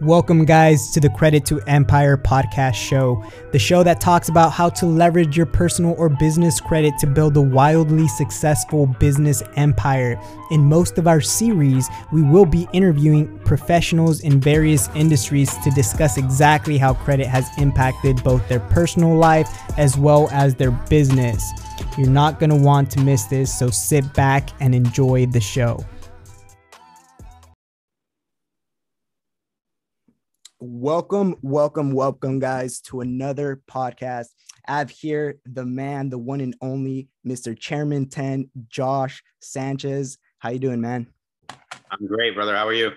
Welcome, guys, to the Credit to Empire podcast show, the show that talks about how to leverage your personal or business credit to build a wildly successful business empire. In most of our series, we will be interviewing professionals in various industries to discuss exactly how credit has impacted both their personal life as well as their business. You're not going to want to miss this, so sit back and enjoy the show. Welcome, welcome, welcome, guys, to another podcast. I have here the man, the one and only Mr. Chairman 10, Josh Sanchez. How you doing, man? I'm great, brother. How are you?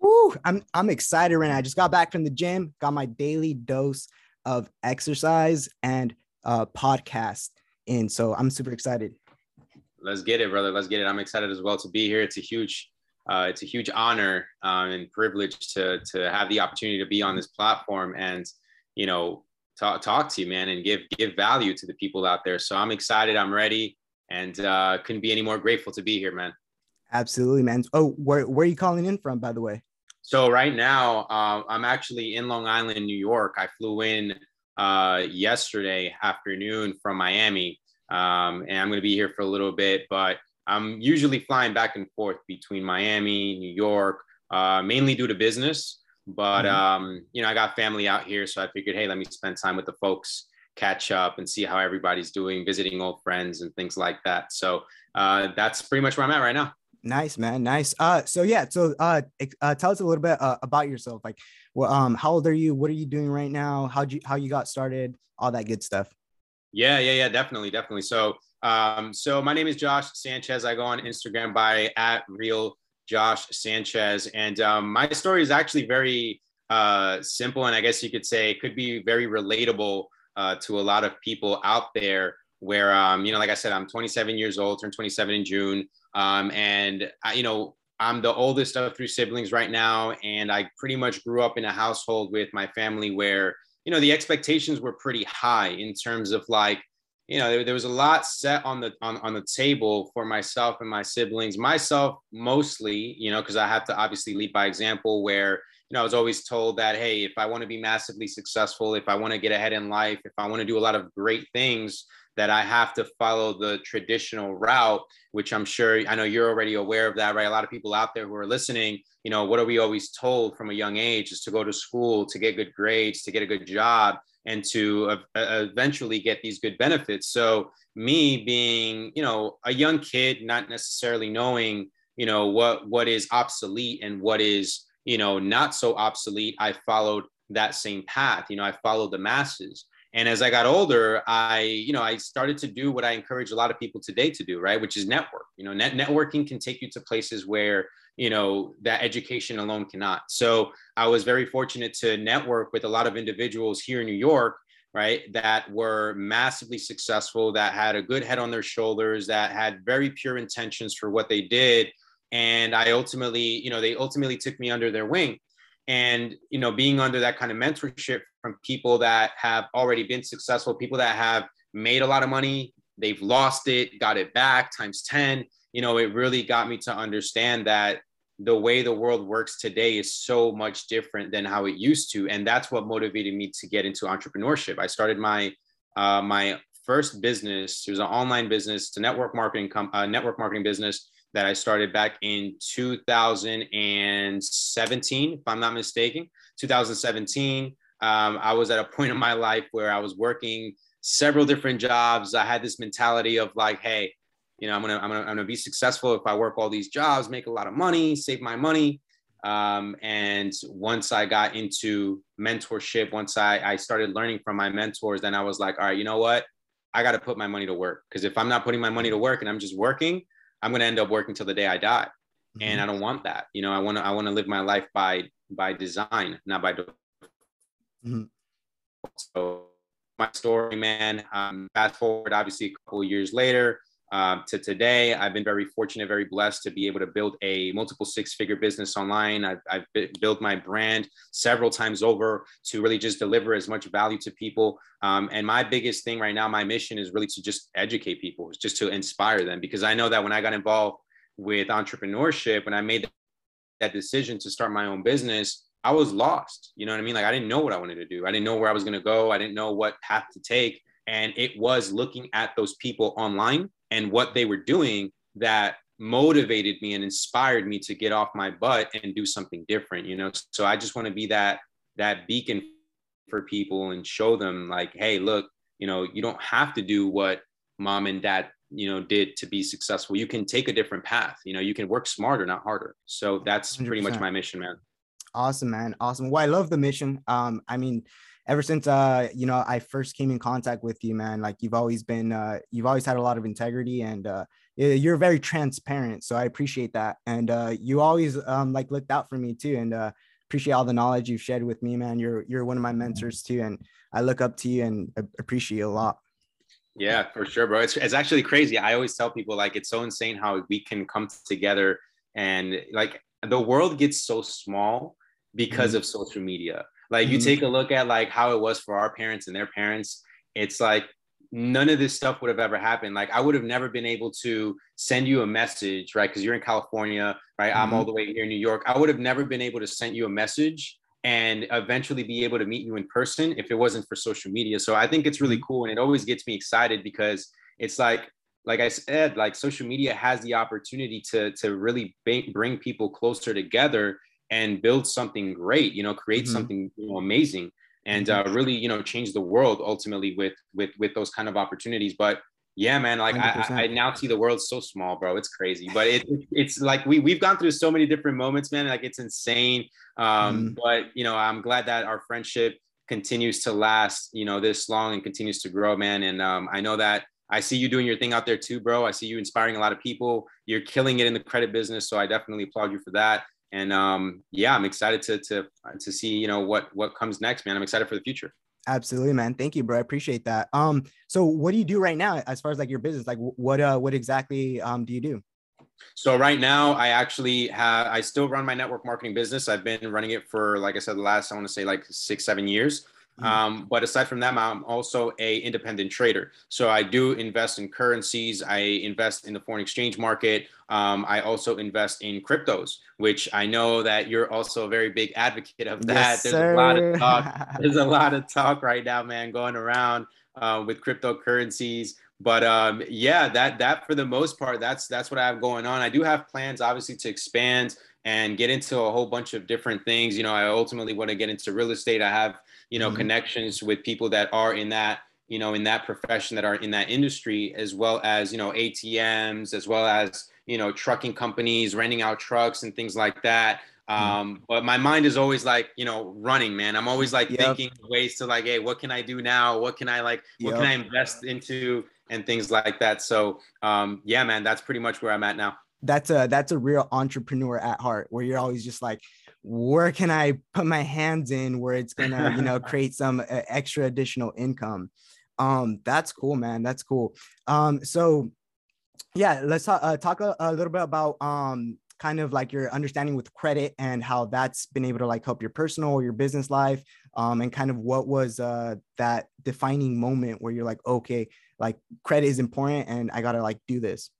Woo, I'm I'm excited right now. I just got back from the gym, got my daily dose of exercise and uh podcast in. So I'm super excited. Let's get it, brother. Let's get it. I'm excited as well to be here. It's a huge uh, it's a huge honor um, and privilege to to have the opportunity to be on this platform and you know talk talk to you, man, and give give value to the people out there. So I'm excited. I'm ready, and uh, couldn't be any more grateful to be here, man. Absolutely, man. Oh, where where are you calling in from, by the way? So right now, uh, I'm actually in Long Island, New York. I flew in uh, yesterday afternoon from Miami, um, and I'm going to be here for a little bit, but I'm usually flying back and forth between Miami, New York, uh, mainly due to business. But mm-hmm. um, you know, I got family out here, so I figured, hey, let me spend time with the folks, catch up, and see how everybody's doing, visiting old friends and things like that. So uh, that's pretty much where I'm at right now. Nice, man. Nice. Uh, so yeah, so uh, uh tell us a little bit uh, about yourself. Like, well, um, how old are you? What are you doing right now? How you how you got started? All that good stuff. Yeah, yeah, yeah, definitely, definitely. So um, so my name is Josh Sanchez. I go on Instagram by at real Josh Sanchez, and um, my story is actually very uh, simple, and I guess you could say it could be very relatable uh, to a lot of people out there. Where um, you know, like I said, I'm 27 years old, turned 27 in June, um, and I, you know, I'm the oldest of three siblings right now, and I pretty much grew up in a household with my family where you know the expectations were pretty high in terms of like you know, there, there, was a lot set on the on, on the table for myself and my siblings. Myself mostly, you know, because I have to obviously lead by example. Where you know, I was always told that, hey, if I want to be massively successful, if I want to get ahead in life, if I want to do a lot of great things, that I have to follow the traditional route, which I'm sure I know you're already aware of that, right? A lot of people out there who are listening, you know, what are we always told from a young age is to go to school, to get good grades, to get a good job and to uh, eventually get these good benefits. So me being, you know, a young kid, not necessarily knowing, you know, what what is obsolete and what is, you know, not so obsolete, I followed that same path. You know, I followed the masses. And as I got older, I, you know, I started to do what I encourage a lot of people today to do, right? Which is network. You know, net networking can take you to places where you know that education alone cannot so i was very fortunate to network with a lot of individuals here in new york right that were massively successful that had a good head on their shoulders that had very pure intentions for what they did and i ultimately you know they ultimately took me under their wing and you know being under that kind of mentorship from people that have already been successful people that have made a lot of money they've lost it got it back times 10 you know it really got me to understand that the way the world works today is so much different than how it used to and that's what motivated me to get into entrepreneurship. I started my uh, my first business it was an online business to network marketing com- uh, network marketing business that i started back in 2017 if i'm not mistaken 2017 um, i was at a point in my life where i was working several different jobs i had this mentality of like hey you know, I'm gonna, I'm gonna, I'm gonna be successful if I work all these jobs, make a lot of money, save my money. Um, and once I got into mentorship, once I, I started learning from my mentors, then I was like, all right, you know what? I got to put my money to work because if I'm not putting my money to work and I'm just working, I'm gonna end up working till the day I die, mm-hmm. and I don't want that. You know, I want to, I want to live my life by by design, not by. Mm-hmm. So my story, man. Um, fast forward, obviously, a couple years later, uh, to today. I've been very fortunate, very blessed to be able to build a multiple six figure business online. I've, I've built my brand several times over to really just deliver as much value to people. Um, and my biggest thing right now, my mission is really to just educate people, just to inspire them, because I know that when I got involved with entrepreneurship, when I made that decision to start my own business, I was lost. You know what I mean? Like I didn't know what I wanted to do. I didn't know where I was going to go. I didn't know what path to take. And it was looking at those people online and what they were doing that motivated me and inspired me to get off my butt and do something different, you know? So I just want to be that, that beacon for people and show them like, Hey, look, you know, you don't have to do what mom and dad, you know, did to be successful. You can take a different path, you know, you can work smarter, not harder. So that's 100%. pretty much my mission, man. Awesome, man. Awesome. Well, I love the mission. Um, I mean, ever since uh, you know, I first came in contact with you, man, like you've always been uh you've always had a lot of integrity and uh you're very transparent. So I appreciate that. And uh you always um like looked out for me too. And uh appreciate all the knowledge you've shared with me, man. You're you're one of my mentors too. And I look up to you and appreciate you a lot. Yeah, for sure, bro. It's, it's actually crazy. I always tell people like it's so insane how we can come together and like the world gets so small because mm-hmm. of social media. Like mm-hmm. you take a look at like how it was for our parents and their parents. It's like none of this stuff would have ever happened. Like I would have never been able to send you a message, right? Because you're in California, right? Mm-hmm. I'm all the way here in New York. I would have never been able to send you a message and eventually be able to meet you in person if it wasn't for social media. So I think it's really mm-hmm. cool and it always gets me excited because it's like like I said, like social media has the opportunity to to really bring people closer together and build something great you know create mm-hmm. something you know, amazing and mm-hmm. uh, really you know change the world ultimately with with with those kind of opportunities but yeah man like I, I, now see the world so small bro it's crazy but it, it's like we, we've gone through so many different moments man like it's insane um mm-hmm. but you know i'm glad that our friendship continues to last you know this long and continues to grow man and um, i know that I see you doing your thing out there too, bro. I see you inspiring a lot of people. You're killing it in the credit business. So I definitely applaud you for that and um, yeah, I'm excited to to to see you know what what comes next, man. I'm excited for the future. Absolutely, man. Thank you, bro. I appreciate that. Um, so what do you do right now as far as like your business? Like, what uh, what exactly um do you do? So right now, I actually have I still run my network marketing business. I've been running it for like I said, the last I want to say like six seven years. Mm-hmm. Um, but aside from that, I'm also a independent trader. So I do invest in currencies. I invest in the foreign exchange market. Um, I also invest in cryptos, which I know that you're also a very big advocate of that. Yes, There's sir. a lot of talk. There's a lot of talk right now, man, going around uh, with cryptocurrencies. But um, yeah, that that for the most part, that's that's what I have going on. I do have plans, obviously, to expand and get into a whole bunch of different things. You know, I ultimately want to get into real estate. I have you know, mm-hmm. connections with people that are in that, you know, in that profession that are in that industry, as well as, you know, ATMs, as well as, you know, trucking companies, renting out trucks and things like that. Mm-hmm. Um, but my mind is always like, you know, running, man. I'm always like yep. thinking ways to like, hey, what can I do now? What can I like, what yep. can I invest into and things like that. So um, yeah, man, that's pretty much where I'm at now. That's a that's a real entrepreneur at heart, where you're always just like, where can I put my hands in where it's gonna, you know, create some uh, extra additional income. Um, that's cool, man. That's cool. Um, so yeah, let's talk, uh, talk a, a, little bit about um kind of like your understanding with credit and how that's been able to like help your personal or your business life um and kind of what was uh that defining moment where you're like okay like credit is important and i gotta like do this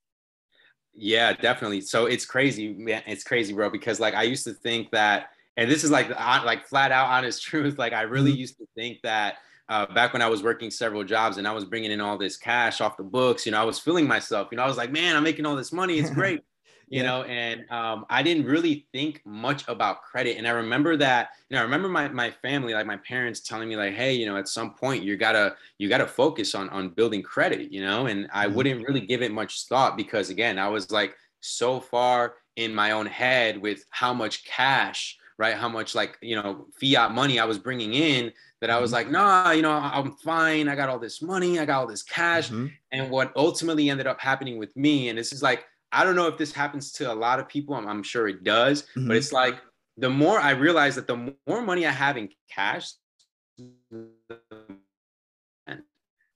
yeah, definitely. So it's crazy, man. It's crazy, bro. Because like I used to think that, and this is like like flat out honest truth. Like I really mm-hmm. used to think that uh, back when I was working several jobs and I was bringing in all this cash off the books. You know, I was feeling myself. You know, I was like, man, I'm making all this money. It's great you yeah. know and um, i didn't really think much about credit and i remember that you know i remember my, my family like my parents telling me like hey you know at some point you gotta you gotta focus on on building credit you know and i mm-hmm. wouldn't really give it much thought because again i was like so far in my own head with how much cash right how much like you know fiat money i was bringing in that i was mm-hmm. like nah you know i'm fine i got all this money i got all this cash mm-hmm. and what ultimately ended up happening with me and this is like I don't know if this happens to a lot of people. I'm, I'm sure it does, mm-hmm. but it's like the more I realize that the more money I have in cash,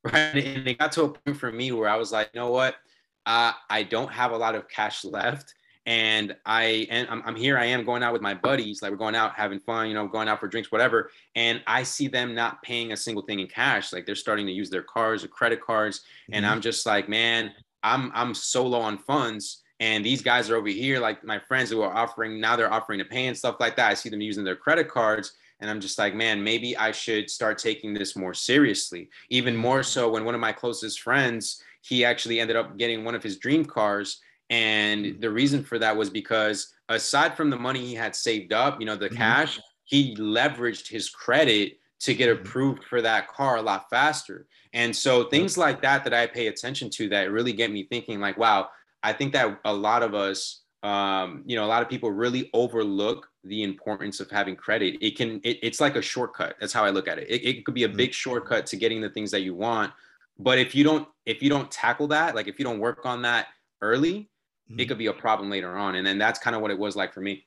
right? And it got to a point for me where I was like, you know what? Uh, I don't have a lot of cash left. And I and I'm, I'm here. I am going out with my buddies, like we're going out having fun, you know, going out for drinks, whatever. And I see them not paying a single thing in cash. Like they're starting to use their cars or credit cards, mm-hmm. and I'm just like, man, I'm I'm so low on funds And these guys are over here, like my friends who are offering now they're offering to pay and stuff like that. I see them using their credit cards. And I'm just like, man, maybe I should start taking this more seriously. Even more so when one of my closest friends, he actually ended up getting one of his dream cars. And the reason for that was because aside from the money he had saved up, you know, the mm-hmm. cash, he leveraged his credit to get mm-hmm. approved for that car a lot faster. And so things like that that I pay attention to that really get me thinking like, wow, I think that a lot of us, um, you know, a lot of people really overlook the importance of having credit. It can, it, it's like a shortcut. That's how I look at it. it. It could be a mm-hmm. big shortcut to getting the things that you want. But if you don't, if you don't tackle that, like if you don't work on that early, mm-hmm. it could be a problem later on. And then that's kind of what it was like for me.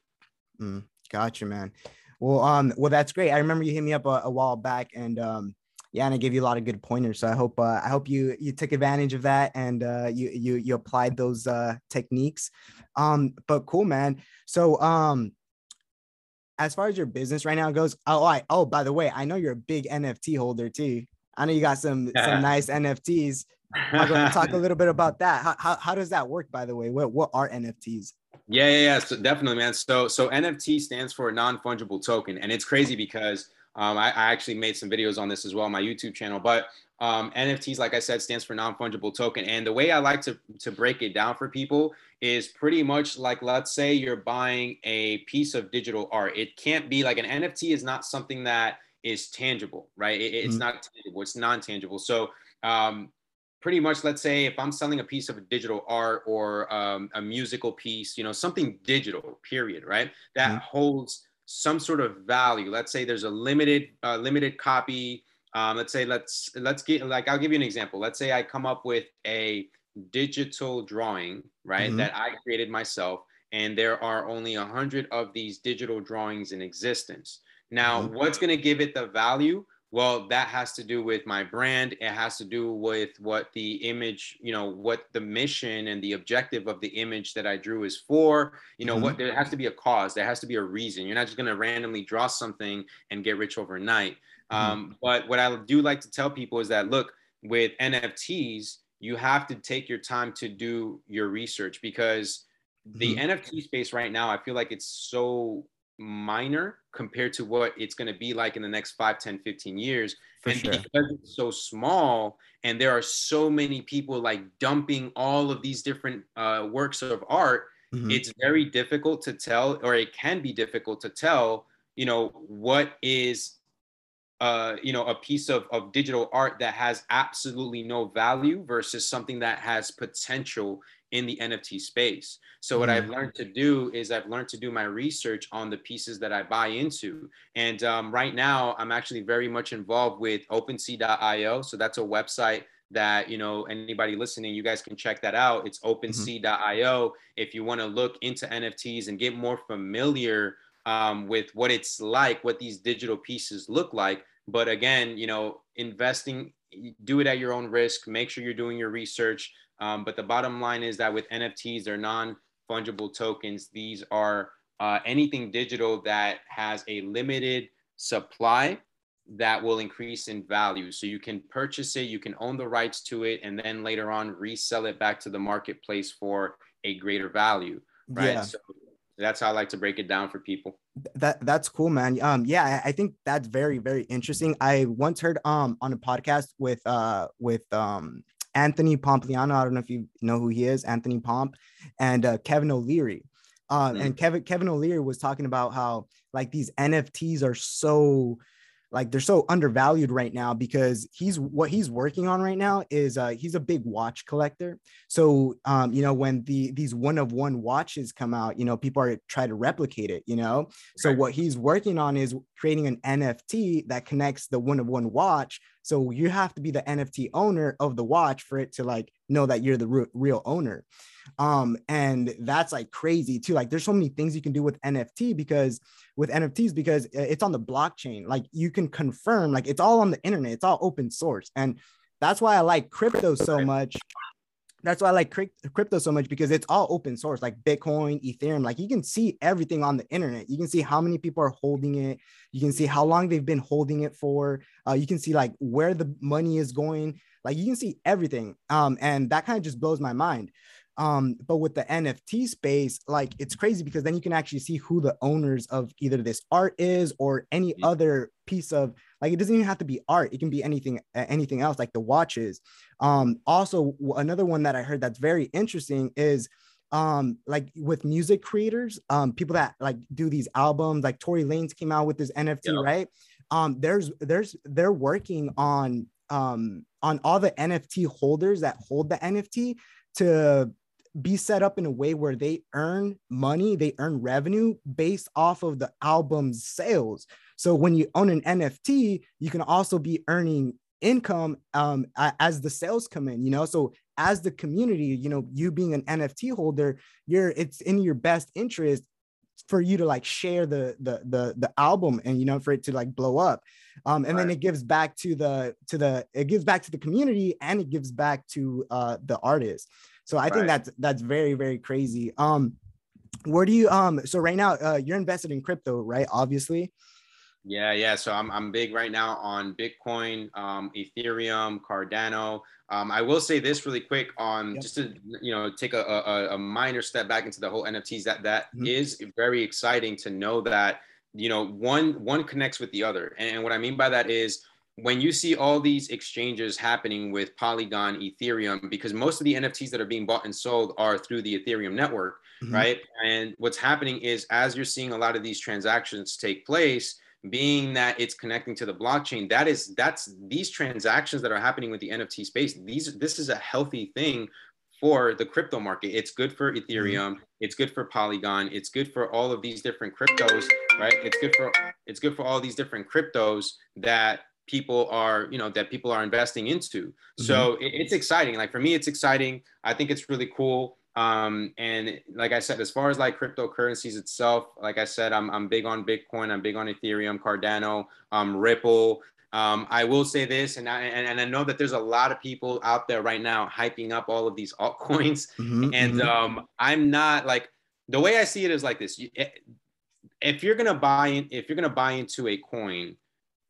Mm, gotcha, man. Well, um, well, that's great. I remember you hit me up a, a while back, and um, yeah, and I gave you a lot of good pointers. So I hope uh, I hope you you took advantage of that and uh, you you you applied those uh, techniques. Um, but cool, man. So um, as far as your business right now goes, oh, I oh by the way, I know you're a big NFT holder too. I know you got some yeah. some nice NFTs. To talk a little bit about that. How, how, how does that work, by the way? What what are NFTs? Yeah, yeah, yeah. So definitely, man. So so NFT stands for non fungible token, and it's crazy because um, I, I, actually made some videos on this as well on my YouTube channel. But um, NFTs, like I said, stands for non fungible token. And the way I like to to break it down for people is pretty much like let's say you're buying a piece of digital art. It can't be like an NFT is not something that is tangible, right? It, it's mm-hmm. not tangible. It's non tangible. So um, pretty much let's say if i'm selling a piece of digital art or um, a musical piece you know something digital period right that mm-hmm. holds some sort of value let's say there's a limited uh, limited copy um, let's say let's let's get like i'll give you an example let's say i come up with a digital drawing right mm-hmm. that i created myself and there are only a hundred of these digital drawings in existence now mm-hmm. what's going to give it the value well, that has to do with my brand. It has to do with what the image, you know, what the mission and the objective of the image that I drew is for. You know, mm-hmm. what there has to be a cause, there has to be a reason. You're not just going to randomly draw something and get rich overnight. Mm-hmm. Um, but what I do like to tell people is that look, with NFTs, you have to take your time to do your research because the mm-hmm. NFT space right now, I feel like it's so minor compared to what it's going to be like in the next 5 10 15 years For and sure. because it's so small and there are so many people like dumping all of these different uh, works of art mm-hmm. it's very difficult to tell or it can be difficult to tell you know what is uh, you know a piece of, of digital art that has absolutely no value versus something that has potential in the NFT space. So what mm-hmm. I've learned to do is I've learned to do my research on the pieces that I buy into. And um, right now, I'm actually very much involved with OpenSea.io. So that's a website that you know anybody listening you guys can check that out it's mm-hmm. opensea.io if you want to look into nfts and get more familiar um, with what it's like what these digital pieces look like but again you know investing do it at your own risk make sure you're doing your research um, but the bottom line is that with NFTs, they're non fungible tokens. These are uh, anything digital that has a limited supply that will increase in value. So you can purchase it, you can own the rights to it, and then later on resell it back to the marketplace for a greater value. Right. Yeah. So that's how I like to break it down for people. That that's cool, man. Um, yeah, I think that's very very interesting. I once heard um on a podcast with uh with um Anthony Pompliano. I don't know if you know who he is, Anthony Pomp, and uh, Kevin O'Leary. Uh, mm-hmm. And Kevin Kevin O'Leary was talking about how like these NFTs are so like they're so undervalued right now because he's what he's working on right now is uh he's a big watch collector. So um you know when the these one of one watches come out you know people are trying to replicate it you know? So what he's working on is creating an nft that connects the one of one watch. So you have to be the nft owner of the watch for it to like know that you're the re- real owner um and that's like crazy too like there's so many things you can do with nft because with nfts because it's on the blockchain like you can confirm like it's all on the internet it's all open source and that's why i like crypto so much that's why I like crypto so much because it's all open source, like Bitcoin, Ethereum. Like you can see everything on the internet. You can see how many people are holding it. You can see how long they've been holding it for. Uh, you can see like where the money is going. Like you can see everything. Um, and that kind of just blows my mind. Um, but with the NFT space, like it's crazy because then you can actually see who the owners of either this art is or any mm-hmm. other piece of like it doesn't even have to be art it can be anything anything else like the watches um also another one that i heard that's very interesting is um like with music creators um people that like do these albums like Tory Lanez came out with this NFT yep. right um there's there's they're working on um on all the NFT holders that hold the NFT to be set up in a way where they earn money, they earn revenue based off of the album's sales. So when you own an NFT, you can also be earning income um, as the sales come in, you know. So as the community, you know, you being an NFT holder, you're it's in your best interest for you to like share the the the the album and you know for it to like blow up um and right. then it gives back to the to the it gives back to the community and it gives back to uh the artist so i right. think that's that's very very crazy um where do you um so right now uh you're invested in crypto right obviously yeah, yeah. So I'm, I'm big right now on Bitcoin, um, Ethereum, Cardano. Um, I will say this really quick on yep. just to you know take a, a, a, minor step back into the whole NFTs. That that mm-hmm. is very exciting to know that you know one one connects with the other, and what I mean by that is when you see all these exchanges happening with Polygon, Ethereum, because most of the NFTs that are being bought and sold are through the Ethereum network, mm-hmm. right? And what's happening is as you're seeing a lot of these transactions take place being that it's connecting to the blockchain that is that's these transactions that are happening with the nft space these this is a healthy thing for the crypto market it's good for mm-hmm. ethereum mm-hmm. it's good for polygon it's good for all of these different cryptos right it's good for it's good for all these different cryptos that people are you know that people are investing into mm-hmm. so it, it's exciting like for me it's exciting i think it's really cool um, and like I said, as far as like cryptocurrencies itself, like I said, I'm, I'm big on Bitcoin, I'm big on Ethereum, Cardano, um, Ripple. Um, I will say this, and I, and, and I know that there's a lot of people out there right now hyping up all of these altcoins. Mm-hmm, and mm-hmm. Um, I'm not like, the way I see it is like this. Eh, if you're going to buy in, if you're going to buy into a coin,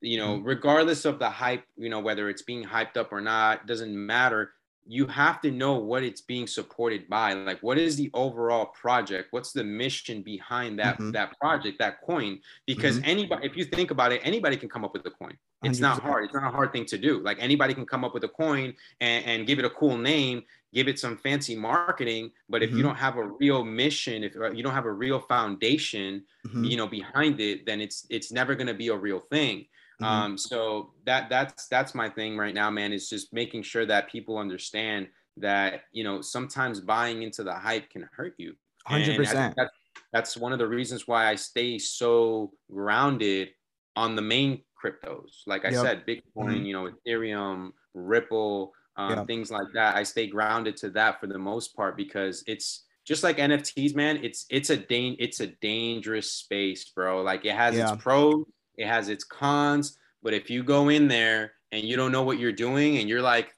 you know, mm-hmm. regardless of the hype, you know, whether it's being hyped up or not, doesn't matter you have to know what it's being supported by like what is the overall project what's the mission behind that mm-hmm. that project that coin because mm-hmm. anybody if you think about it anybody can come up with a coin it's 100%. not hard it's not a hard thing to do like anybody can come up with a coin and, and give it a cool name give it some fancy marketing but if mm-hmm. you don't have a real mission if you don't have a real foundation mm-hmm. you know behind it then it's it's never going to be a real thing Mm-hmm. Um, so that that's that's my thing right now, man. Is just making sure that people understand that you know sometimes buying into the hype can hurt you. Hundred percent. That's, that's one of the reasons why I stay so grounded on the main cryptos. Like I yep. said, Bitcoin, mm-hmm. you know, Ethereum, Ripple, um, things like that. I stay grounded to that for the most part because it's just like NFTs, man. It's it's a dan- it's a dangerous space, bro. Like it has yeah. its pros it has its cons, but if you go in there and you don't know what you're doing and you're like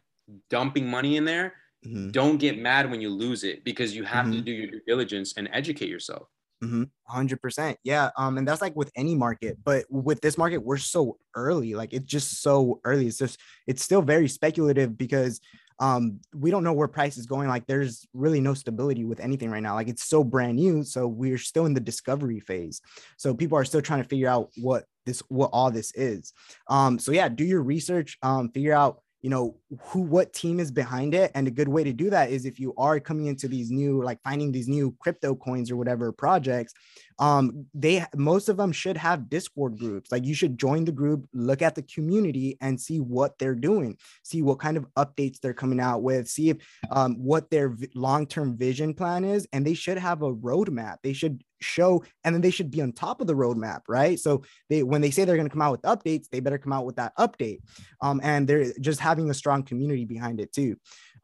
dumping money in there, mm-hmm. don't get mad when you lose it because you have mm-hmm. to do your due diligence and educate yourself. Mm-hmm. 100% yeah um and that's like with any market but with this market we're so early like it's just so early it's just it's still very speculative because um we don't know where price is going like there's really no stability with anything right now like it's so brand new so we're still in the discovery phase so people are still trying to figure out what this what all this is. Um, so yeah, do your research, um, figure out you know who what team is behind it and a good way to do that is if you are coming into these new like finding these new crypto coins or whatever projects um they most of them should have discord groups like you should join the group look at the community and see what they're doing see what kind of updates they're coming out with see if um, what their long-term vision plan is and they should have a roadmap. They should show and then they should be on top of the roadmap right? So they when they say they're going to come out with updates they better come out with that update. Um, and they're just having a strong community behind it too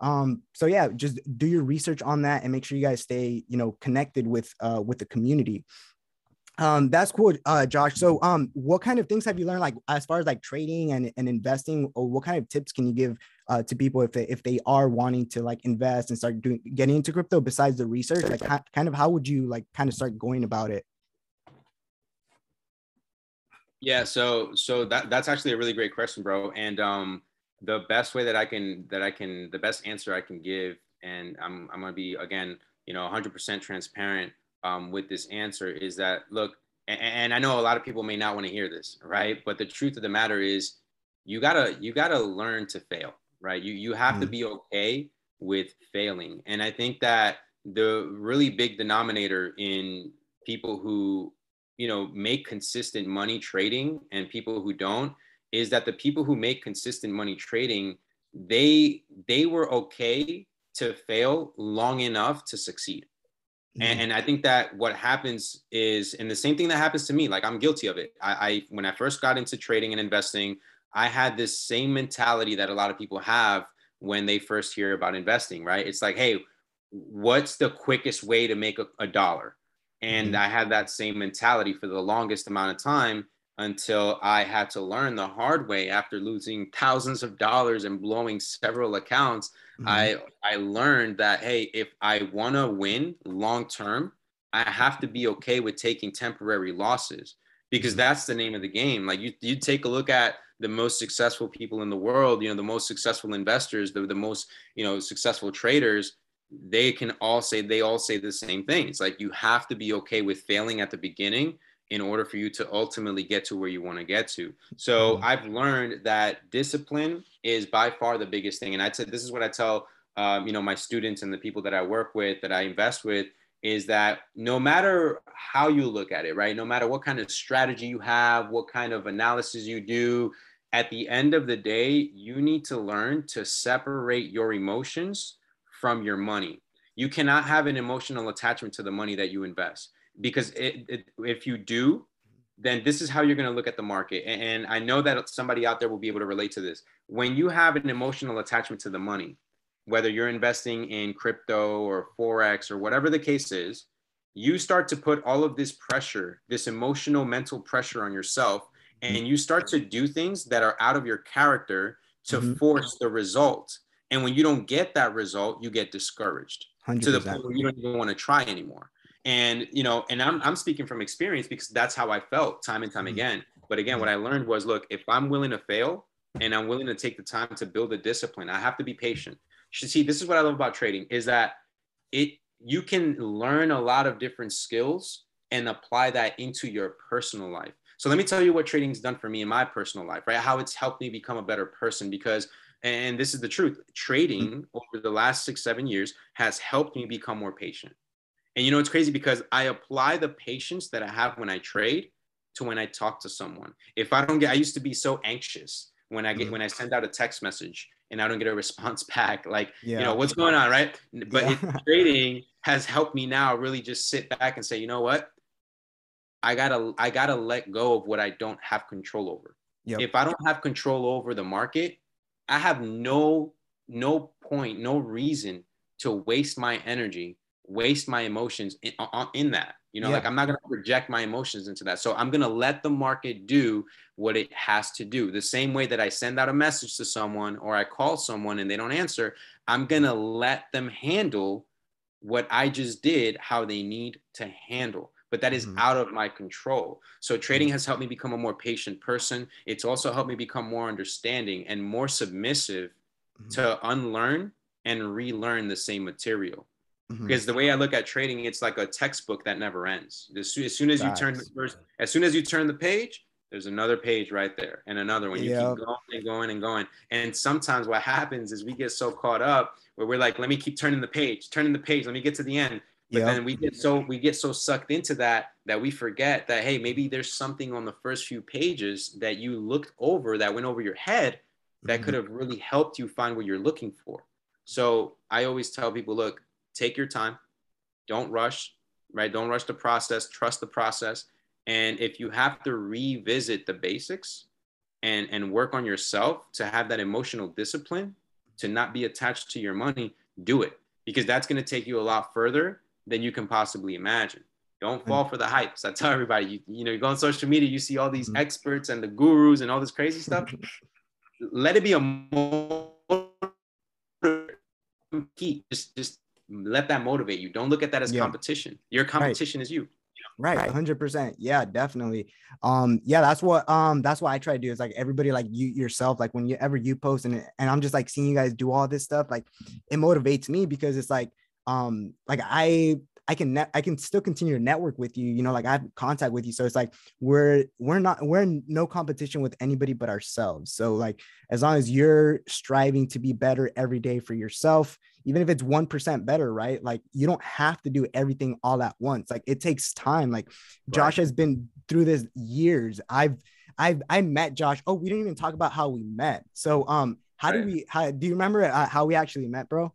um, so yeah just do your research on that and make sure you guys stay you know connected with uh, with the community. Um that's cool uh josh. So um what kind of things have you learned like as far as like trading and, and investing or what kind of tips can you give uh to people if they if they are wanting to like invest and start doing getting into crypto besides the research? Like ha- kind of how would you like kind of start going about it? Yeah so so that that's actually a really great question bro. And um the best way that i can that i can the best answer i can give and I'm I'm gonna be again, you know, 100% transparent um, with this answer is that look, and, and I know a lot of people may not want to hear this, right? But the truth of the matter is, you gotta you gotta learn to fail, right? You you have mm to be okay with failing, and I think that the really big denominator in people who you know make consistent money trading and people who don't is that the people who make consistent money trading they they were okay to fail long enough to succeed. Mm-hmm. and, and, i think that what happens is and the same thing that happens to me like i'm guilty of it. I, I when i first got into trading and investing i had this same mentality that a lot of people have when they first hear about investing right? It's like hey what's the quickest way to make a, a dollar? And mm-hmm. i had that same mentality for the longest amount of time until I had to learn the hard way after losing thousands of dollars and blowing several accounts. Mm-hmm. I I learned that hey, if I want to win long term, I have to be okay with taking temporary losses because mm-hmm. that's the name of the game. Like you you take a look at the most successful people in the world, you know, the most successful investors, the, the most, you know, successful traders, they can all say they all say the same thing. It's like you have to be okay with failing at the beginning in order for you to ultimately get to where you want to get to. So mm-hmm. I've learned that discipline is by far the biggest thing. And I said, this is what I tell, um, you know, my students and the people that I work with, that I invest with, is that no matter how you look at it, right? No matter what kind of strategy you have, what kind of analysis you do, at the end of the day, you need to learn to separate your emotions from your money. You cannot have an emotional attachment to the money that you invest because it, it, if you do, then this is how you're going to look at the market. And I know that somebody out there will be able to relate to this. When you have an emotional attachment to the money, whether you're investing in crypto or Forex or whatever the case is, you start to put all of this pressure, this emotional, mental pressure on yourself, and you start to do things that are out of your character to mm-hmm. force the result. And when you don't get that result, you get discouraged 100%. to the point where you don't even want to try anymore and you know and i'm, I'm speaking from experience because that's how i felt time and time mm-hmm. again. But again what i learned was look if i'm willing to fail and i'm willing to take the time to build a discipline i have to be patient. You see this is what i love about trading is that it you can learn a lot of different skills and apply that into your personal life. So let me tell you what trading's done for me in my personal life right? How it's helped me become a better person because and this is the truth trading mm-hmm. over the last six seven years has helped me become more patient and you know, it's crazy because I apply the patience that I have when I trade to when I talk to someone. If I don't get, I used to be so anxious when I get, mm-hmm. when I send out a text message and I don't get a response back, like, yeah. you know, what's going on, right? But yeah. trading has helped me now really just sit back and say, you know what? I gotta, I gotta let go of what I don't have control over. Yep. If I don't have control over the market, I have no, no point, no reason to waste my energy waste my emotions in, in that you know yeah. like i'm not going to project my emotions into that. So i'm going to let the market do what it has to do. The same way that i send out a message to someone or i call someone and they don't answer i'm going to let them handle what i just did how they need to handle. But that is mm-hmm. out of my control. So trading has helped me become a more patient person. It's also helped me become more understanding and more submissive mm-hmm. to unlearn and relearn the same material Mm-hmm. Because the way I look at trading, it's like a textbook that never ends. As soon as, soon as you turn the first, as soon as you turn the page, there's another page right there and another one. You yep. keep going and going and going. And sometimes what happens is we get so caught up where we're like, let me keep turning the page, turning the page, let me get to the end. But yep. then we get so we get so sucked into that that we forget that hey, maybe there's something on the first few pages that you looked over that went over your head that mm-hmm. could have really helped you find what you're looking for. So I always tell people, look, take your time. Don't rush right? Don't rush the process. Trust the process. And if you have to revisit the basics and and work on yourself to have that emotional discipline to not be attached to your money do it because that's going to take you a lot further than you can possibly imagine. Don't fall for the hypes. I tell everybody you, you know you go on social media you see all these mm-hmm. experts and the gurus and all this crazy stuff. Let it be a key just just let that motivate you. Don't look at that as yeah. competition. Your competition right. is you. Right, hundred percent. Yeah, definitely. Um, yeah, that's what um that's what I try to do. Is like everybody like you yourself, like when you ever you post and and I'm just like seeing you guys do all this stuff, like it motivates me because it's like um like I I can net, I can still continue to network with you. You know, like I have contact with you. So it's like we're we're not we're in no competition with anybody but ourselves. So like as long as you're striving to be better every day for yourself, even if it's one percent better, right? Like you don't have to do everything all at once. Like it takes time. Like Josh right. has been through this years. I've I've I met Josh. Oh, we didn't even talk about how we met. So um, how right. did we? How do you remember uh, how we actually met, bro?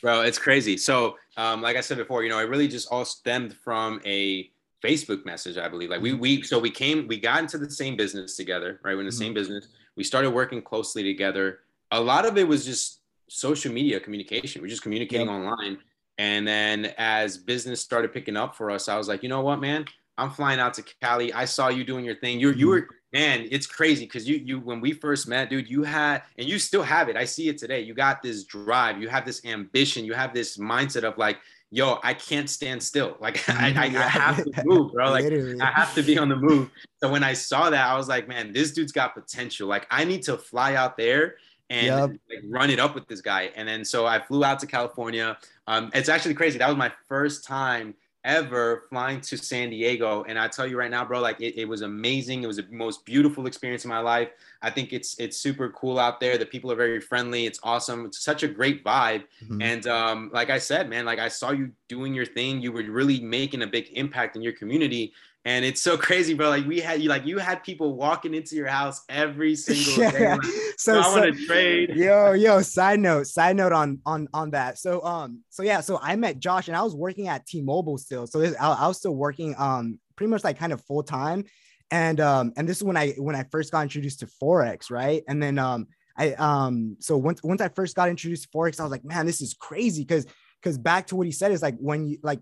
Bro, it's crazy. So, um, like I said before, you know, it really just all stemmed from a Facebook message, I believe. Like we we so we came, we got into the same business together, right? We're in the mm-hmm. same business. We started working closely together. A lot of it was just social media communication. We're just communicating yep. online. And then as business started picking up for us, I was like, you know what, man? I'm flying out to Cali. I saw you doing your thing. You you mm-hmm. were man, it's crazy because you you when we first met, dude, you had and you still have it. I see it today. You got this drive, you have this ambition, you have this mindset of like, yo, I can't stand still. Like I, I, I have to move, bro. Like Literally. I have to be on the move. So when I saw that, I was like, man, this dude's got potential. Like I need to fly out there and yep. like, run it up with this guy. And then so I flew out to California. Um, it's actually crazy. That was my first time ever flying to San Diego. And I tell you right now, bro, like it, it, was amazing. It was the most beautiful experience in my life. I think it's it's super cool out there. The people are very friendly. It's awesome. It's such a great vibe. Mm-hmm. And um, like I said, man, like I saw you doing your thing. You were really making a big impact in your community and it's so crazy, bro. Like we had you, like you had people walking into your house every single day. Like, so, I want to trade. Yo, yo. Side note, side note on on on that. So um, so yeah, so I met Josh, and I was working at T-Mobile still. So this, I, I was still working um, pretty much like kind of full time, and um, and this is when I when I first got introduced to forex, right? And then um, I um, so once once I first got introduced to forex, I was like, man, this is crazy, because because back to what he said is like when you like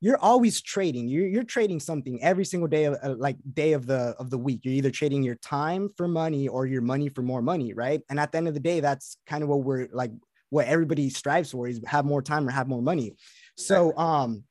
you're always trading. You're, you're trading something every single day of uh, like day of the of the week. You're either trading your time for money or your money for more money right? And at the end of the day that's kind of what we're like what everybody strives for is have more time or have more money. So um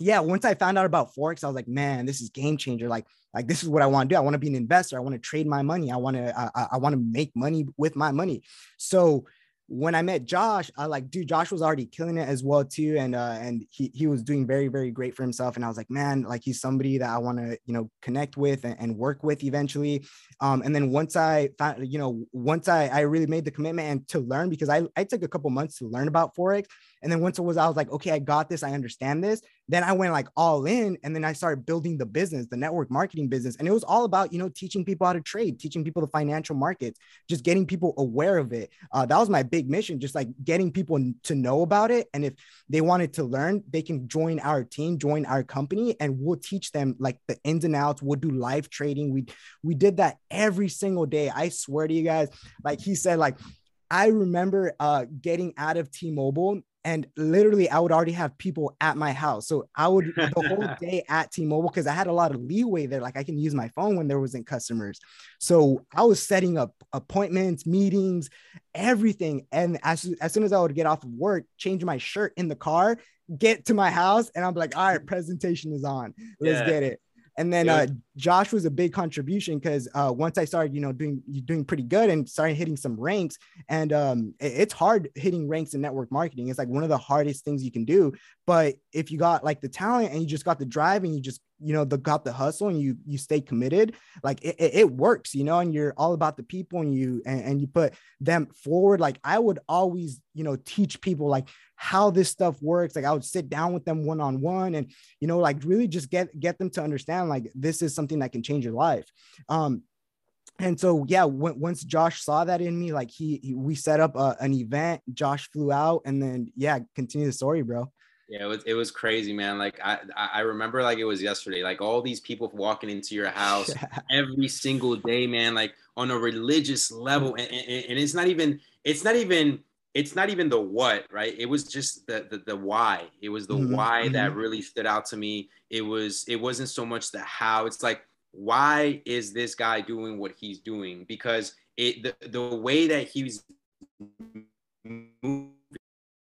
yeah once i found out about forex i was like man this is game changer. Like like this is what i want to do. I want to be an investor. I want to trade my money. I want to I, I want to make money with my money. So when I met Josh, I like, dude, Josh was already killing it as well too, and uh, and he he was doing very very great for himself. And I was like, man, like he's somebody that I want to you know connect with and, and, work with eventually. Um, and then once I found, you know, once I I really made the commitment and to learn because I I took a couple months to learn about forex, and then once it was, I was like, okay, I got this. I understand this. Then I went like all in. And then I started building the business, the network marketing business. And it was all about, you know, teaching people how to trade, teaching people the financial markets, just getting people aware of it. Uh, that was my big mission, just like getting people to know about it. And if they wanted to learn, they can join our team, join our company, and we'll teach them like the ins and outs. We'll do live trading. We we did that every single day. I swear to you guys, like he said, like I remember uh, getting out of T-Mobile and literally I would already have people at my house. So I would the whole day at T-Mobile because I had a lot of leeway there. Like I can use my phone when there wasn't customers. So I was setting up appointments, meetings, everything. And as, as soon as I would get off of work, change my shirt in the car, get to my house, and I'm like, all right, presentation is on. Let's yeah. get it. And then uh, Josh was a big contribution because uh, once I started, you know, doing doing pretty good and started hitting some ranks, and um, it's hard hitting ranks in network marketing. It's like one of the hardest things you can do. But if you got like the talent and you just got the drive and you just you know the got the hustle and you you stay committed like it, it, it works you know and you're all about the people and you and, and you put them forward like i would always you know teach people like how this stuff works like i would sit down with them one on one and you know like really just get get them to understand like this is something that can change your life um and so yeah when, once josh saw that in me like he, he we set up a, uh, an event josh flew out and then yeah continue the story bro yeah, it was it was crazy, man. Like I I remember like it was yesterday. Like all these people walking into your house every single day, man. Like on a religious level, and, and, and, it's not even it's not even it's not even the what, right? It was just the the, the why. It was the mm-hmm. why mm-hmm. that really stood out to me. It was it wasn't so much the how. It's like why is this guy doing what he's doing? Because it the, the way that he's moving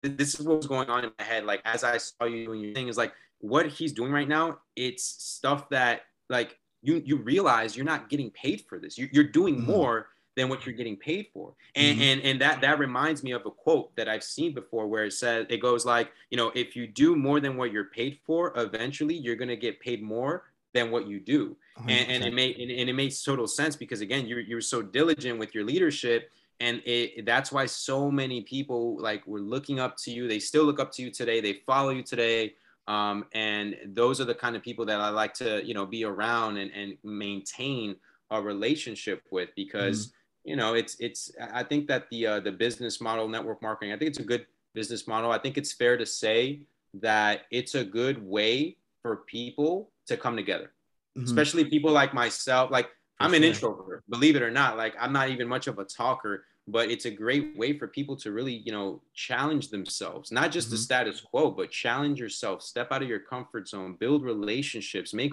this is what was going on in my head. Like as I saw you doing your thing, is like, what he's doing right now, it's stuff that like you you realize you're not getting paid for this. You, are doing mm-hmm. more than what you're getting paid for. And, mm-hmm. and and that that reminds me of a quote that I've seen before where it says it goes like, you know, if you do more than what you're paid for, eventually you're gonna get paid more than what you do. And, and, it made and, and, it makes total sense because again, you're you're so diligent with your leadership. And it, that's why so many people like were looking up to you. They still look up to you today. They follow you today. Um, and those are the kind of people that I like to, you know, be around and, and maintain a relationship with because, mm-hmm. You know, it's, it's, I think that the, uh, the business model, network marketing, I think it's a good business model. I think it's fair to say that it's a good way for people to come together, mm-hmm. especially people like myself. Like I'm an introvert, believe it or not. Like I'm not even much of a talker, but it's a great way for people to really you know challenge themselves not just mm-hmm. the status quo but challenge yourself step out of your comfort zone build relationships make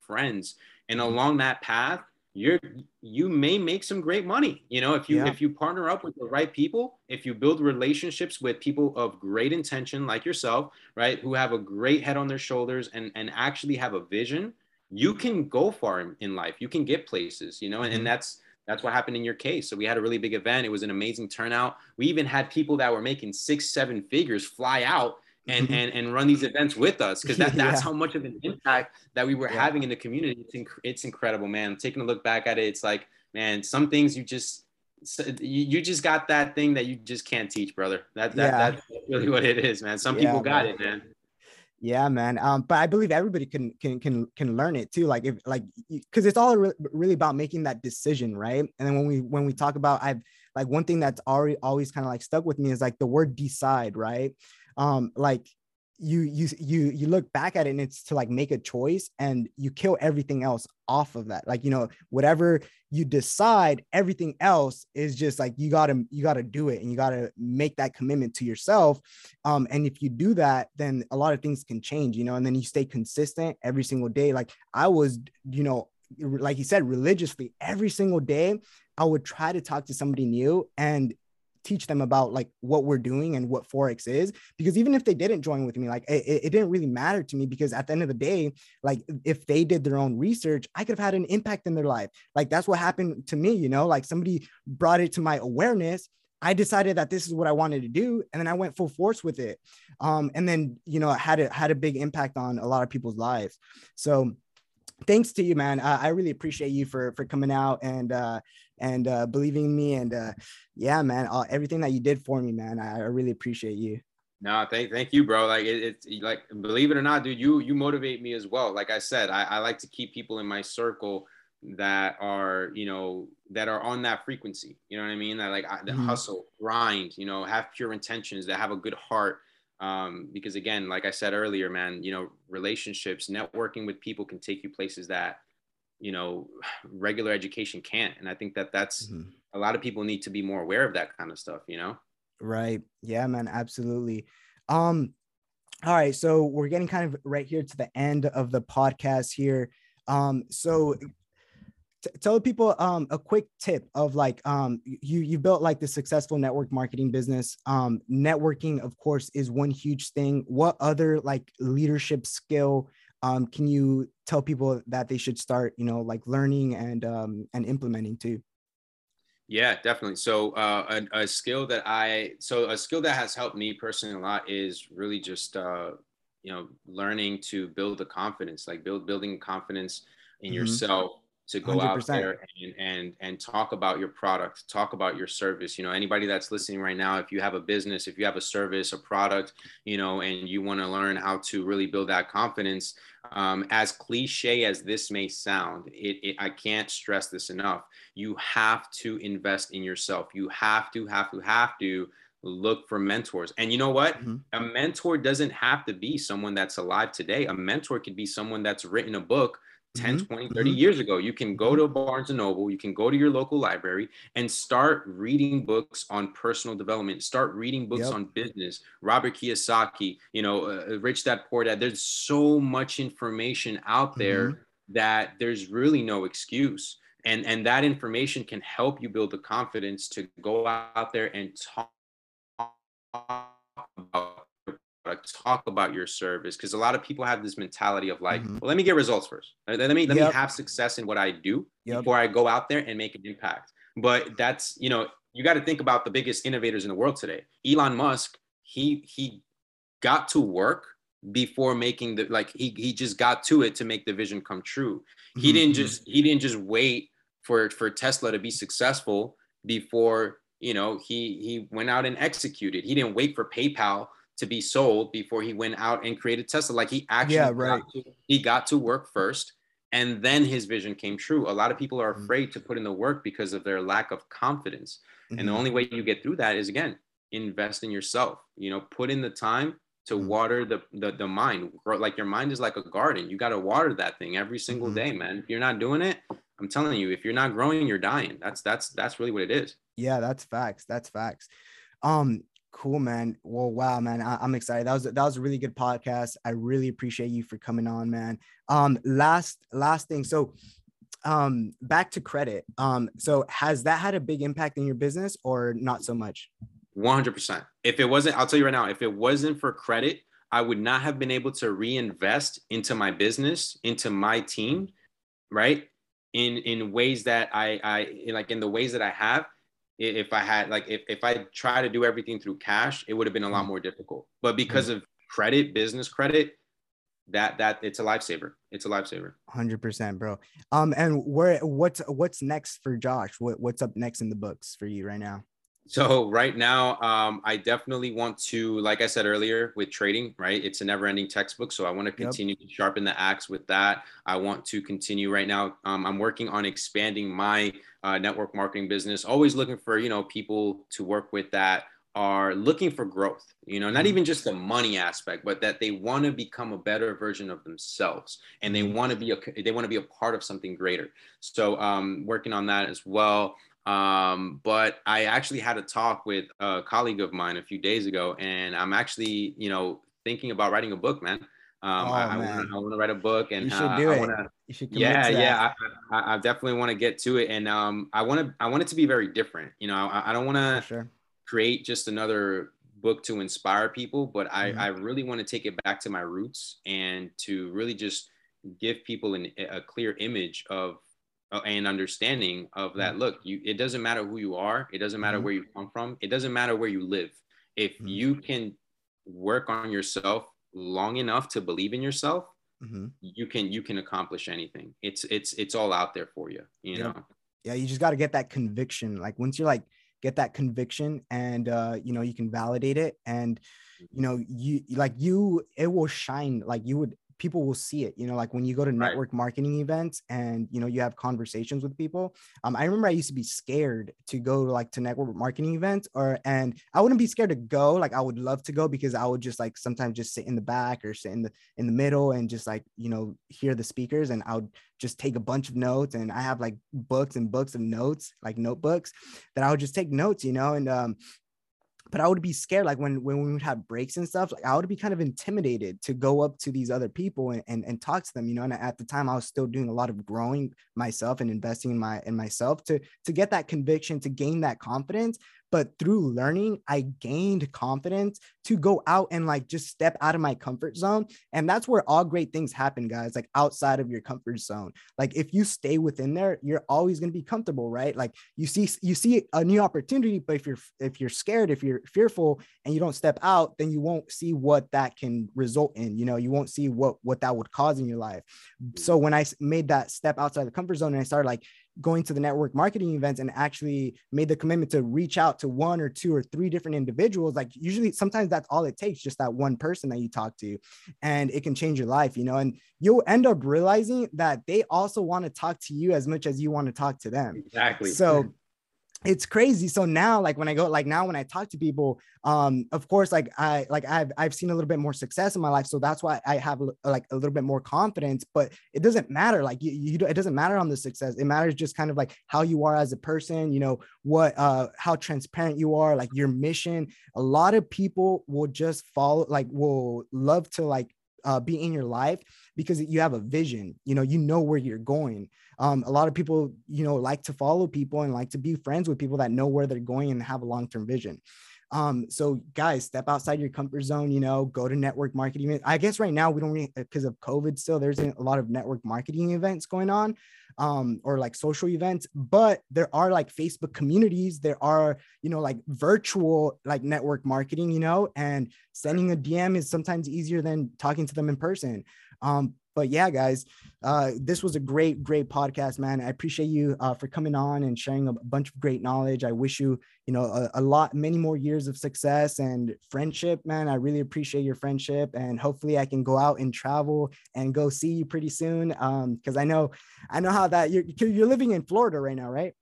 friends and mm-hmm. along that path you're you may make some great money you know if you yeah. if you partner up with the right people if you build relationships with people of great intention like yourself right who have a great head on their shoulders and and actually have a vision you can go far in, in life you can get places you know mm-hmm. and, and that's that's what happened in your case. So we had a really big event. It was an amazing turnout. We even had people that were making six, seven figures fly out and mm-hmm. and, and run these events with us because that, that's yeah. how much of an impact that we were yeah. having in the community. It's, inc- it's incredible, man. Taking a look back at it, it's like, man, some things you just you, you just got that thing that you just can't teach, brother. That, that yeah. that's really what it is, man. Some people got man. it, man. Yeah, man. Um, but I believe everybody can can can can learn it too. Like if like because it's all re- really about making that decision, right? And then when we when we talk about, I've like one thing that's already always kind of like stuck with me is like the word decide, right? Um, like you you you you look back at it and it's to like make a choice and you kill everything else off of that. Like you know whatever you decide everything else is just like you got to you got to do it and you got to make that commitment to yourself. Um and if you do that then a lot of things can change you know and then you stay consistent every single day. Like i was you know like you said religiously every single day i would try to talk to somebody new and teach them about like what we're doing and what forex is because even if they didn't join with me like it, it didn't really matter to me because at the end of the day like if they did their own research i could have had an impact in their life like that's what happened to me you know like somebody brought it to my awareness I decided that this is what I wanted to do, and then I went full force with it. Um, and then you know had it had a big impact on a lot of people's lives. So thanks to you, man. Uh, I really appreciate you for for coming out and uh, and uh, believing in me. And uh, yeah, man, uh, everything that you did for me, man, I, I really appreciate you. No, thank thank you, bro. Like it, it's like believe it or not, dude, you you motivate me as well. Like I said, I, I like to keep people in my circle that are you know that are on that frequency. You know what I mean? That like mm-hmm. hustle, grind. You know, have pure intentions, that have a good heart. Um, because again, like I said earlier, man, you know, relationships, networking with people can take you places that you know regular education can't. And i think that that's mm-hmm. a lot of people need to be more aware of that kind of stuff you know? Right. Yeah man absolutely. Um all right so we're getting kind of right here to the end of the podcast here. Um so t- tell people um a quick tip of like um you you built like the successful network marketing business. Um networking of course is one huge thing. What other like leadership skill um, can you tell people that they should start, you know, like learning and um, and implementing too? Yeah, definitely. So uh, a, a, skill that I so a skill that has helped me personally a lot is really just uh, you know learning to build the confidence, like build building confidence in mm-hmm. yourself to go 100%. out there and, and and talk about your product talk about your service you know anybody that's listening right now if you have a business if you have a service a product you know and you want to learn how to really build that confidence um, as cliche as this may sound it, it i can't stress this enough you have to invest in yourself you have to have to have to look for mentors. And you know what? Mm-hmm. A mentor doesn't have to be someone that's alive today. A mentor could be someone that's written a book 10 mm-hmm. 20 30 mm-hmm. years ago you can go mm-hmm. to barnes and noble you can go to your local library and start reading books on personal development start reading books yep. on business robert kiyosaki you know uh, rich dad poor dad there's so much information out there mm-hmm. that there's really no excuse and and that information can help you build the confidence to go out there and talk about product, talk about your service. Because a lot of people have this mentality of like, mm-hmm. well, let me get results first. Let me let yep. me have success in what I do yep. before I go out there and make an impact. But that's you know you got to think about the biggest innovators in the world today. Elon Musk, he he got to work before making the like he he just got to it to make the vision come true. He mm-hmm. didn't just he didn't just wait for for Tesla to be successful before you know he he went out and executed. He didn't wait for PayPal to be sold before he went out and created Tesla. Like he actually yeah, right. got to, he got to work first and then his vision came true. A lot of people are mm-hmm. afraid to put in the work because of their lack of confidence. Mm-hmm. And the mm-hmm. only way you get through that is again, invest in yourself. You know, put in the time to mm-hmm. water the, the the mind. Like your mind is like a garden. You got to water that thing every single mm-hmm. day, man. If you're not doing it, I'm telling you, if you're not growing, you're dying. That's that's that's really what it is. Yeah, that's facts. That's facts. Um, cool, man. Well, wow, man. I, am excited. That was that was a really good podcast. I really appreciate you for coming on, man. Um, last last thing. So um back to credit um so has that had a big impact in your business or not so much 100% if it wasn't i'll tell you right now if it wasn't for credit i would not have been able to reinvest into my business into my team right in in ways that I I like in the ways that I have. If I had like if if I try to do everything through cash, it would have been a lot mm. more difficult. But because mm-hmm. of credit, business credit, that that it's a lifesaver. It's a lifesaver. Hundred percent, bro. Um, and where what's what's next for Josh? What what's up next in the books for you right now? So right now, um, I definitely want to, like I said earlier, with trading, right? It's a never-ending textbook, so I want to continue yep. to sharpen the axe with that. I want to continue right now. Um, I'm working on expanding my uh, network marketing business. Always looking for you know people to work with that are looking for growth. You know, not mm-hmm. even just the money aspect, but that they want to become a better version of themselves, and they mm-hmm. want to be a they want to be a part of something greater. So, um, working on that as well. Um, but I actually had a talk with a colleague of mine a few days ago, and I'm actually, you know, thinking about writing a book, man. Um, oh, I, I want to write a book, and you should uh, do I it. Wanna, you should yeah, yeah. I, I, definitely want to get to it, and um, I want to, I want it to be very different. You know, I, I don't want to sure. create just another book to inspire people, but I, mm-hmm. I really want to take it back to my roots and to really just give people an, a clear image of and understanding of that mm-hmm. look you it doesn't matter who you are it doesn't matter mm-hmm. where you come from it doesn't matter where you live if mm-hmm. you can work on yourself long enough to believe in yourself mm-hmm. you can you can accomplish anything it's it's it's all out there for you you yeah. know yeah you just got to get that conviction like once you're like get that conviction and uh you know you can validate it and you know you like you it will shine like you would people will see it you know like when you go to network right. marketing events and you know you have conversations with people um, i remember i used to be scared to go like to network marketing events or and i wouldn't be scared to go like i would love to go because i would just like sometimes just sit in the back or sit in the in the middle and just like you know hear the speakers and i would just take a bunch of notes and i have like books and books of notes like notebooks that i would just take notes you know and um but I would be scared like when when we would have breaks and stuff like I would be kind of intimidated to go up to these other people and, and, and talk to them you know and at the time I was still doing a lot of growing myself and investing in my in myself to to get that conviction to gain that confidence but through learning i gained confidence to go out and like just step out of my comfort zone and that's where all great things happen guys like outside of your comfort zone. Like if you stay within there you're always going to be comfortable right? Like you see you see a new opportunity but if you're if you're scared if you're fearful and you don't step out then you won't see what that can result in you know? You won't see what what that would cause in your life. So mm. when i made that step outside the comfort zone and i started like going to the network marketing events and actually made the commitment to reach out to one or two or three different individuals like usually sometimes that's all it takes just that one person that you talk to and it can change your life you know and you'll end up realizing that they also want to talk to you as much as you want to talk to them. Exactly. So it's crazy. So now like when i go like now when i talk to people um of course like i like i've i've seen a little bit more success in my life. So that's why i have like a little bit more confidence. But it doesn't matter. Like you, you it doesn't matter on the success. It matters just kind of like how you are as a person you know what uh how transparent you are like your mission. A lot of people will just follow like will love to like uh, be in your life because you have a vision. You know you know where you're going um, a lot of people you know like to follow people and like to be friends with people that know where they're going and have a long-term vision Um, so guys, step outside your comfort zone, you know, go to network marketing. I guess right now we don't because of COVID still there's a lot of network marketing events going on um, or like social events, but there are like Facebook communities, there are, you know, like virtual like network marketing, you know, and sending a DM is sometimes easier than talking to them in person. Um, but yeah, guys, uh, this was a great, great podcast, man. I appreciate you uh, for coming on and sharing a bunch of great knowledge. I wish you, you know, a, a, lot, many more years of success and friendship, man. I really appreciate your friendship, and hopefully, I can go out and travel and go see you pretty soon. Um, because I know, I know how that you're you're living in Florida right now, right?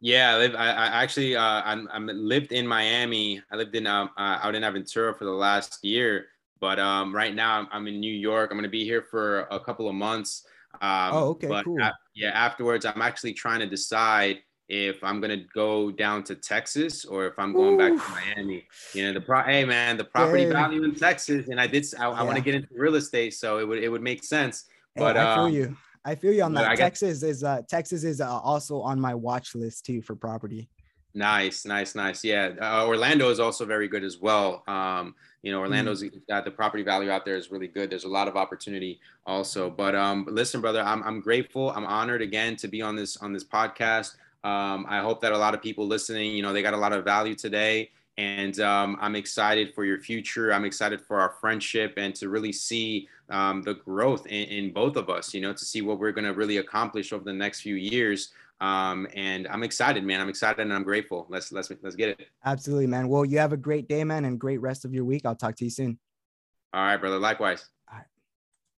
Yeah, I live. I, I actually, uh, I'm, I'm lived in Miami. I lived in um, uh, out in Aventura for the last year but um, right now I'm, I'm, in New York. I'm going to be here for a couple of months. Um, oh, okay, but cool. Yeah, afterwards, I'm actually trying to decide if I'm going to go down to Texas or if I'm going Ooh. back to Miami. You know, the pro. Hey, man, the property hey. value in Texas, and I did. I, I want to get into real estate, so it would it would make sense. But hey, I feel um, you. I feel you on that. Texas is uh, Texas is uh, also on my watch list too for property. Nice, nice, nice. Yeah, uh, Orlando is also very good as well. Um, you know, Orlando's mm. got the property value out there is really good. There's a lot of opportunity also. But um, listen, brother, I'm I'm grateful. I'm honored again to be on this on this podcast. Um, I hope that a lot of people listening, you know, they got a lot of value today. And um, I'm excited for your future. I'm excited for our friendship and to really see um, the growth in, in, both of us, you know, to see what we're going to really accomplish over the next few years. Um, and I'm excited, man. I'm excited and I'm grateful. Let's let's let's get it. Absolutely, man. Well, you have a great day, man, and great rest of your week. I'll talk to you soon. All right, brother. Likewise.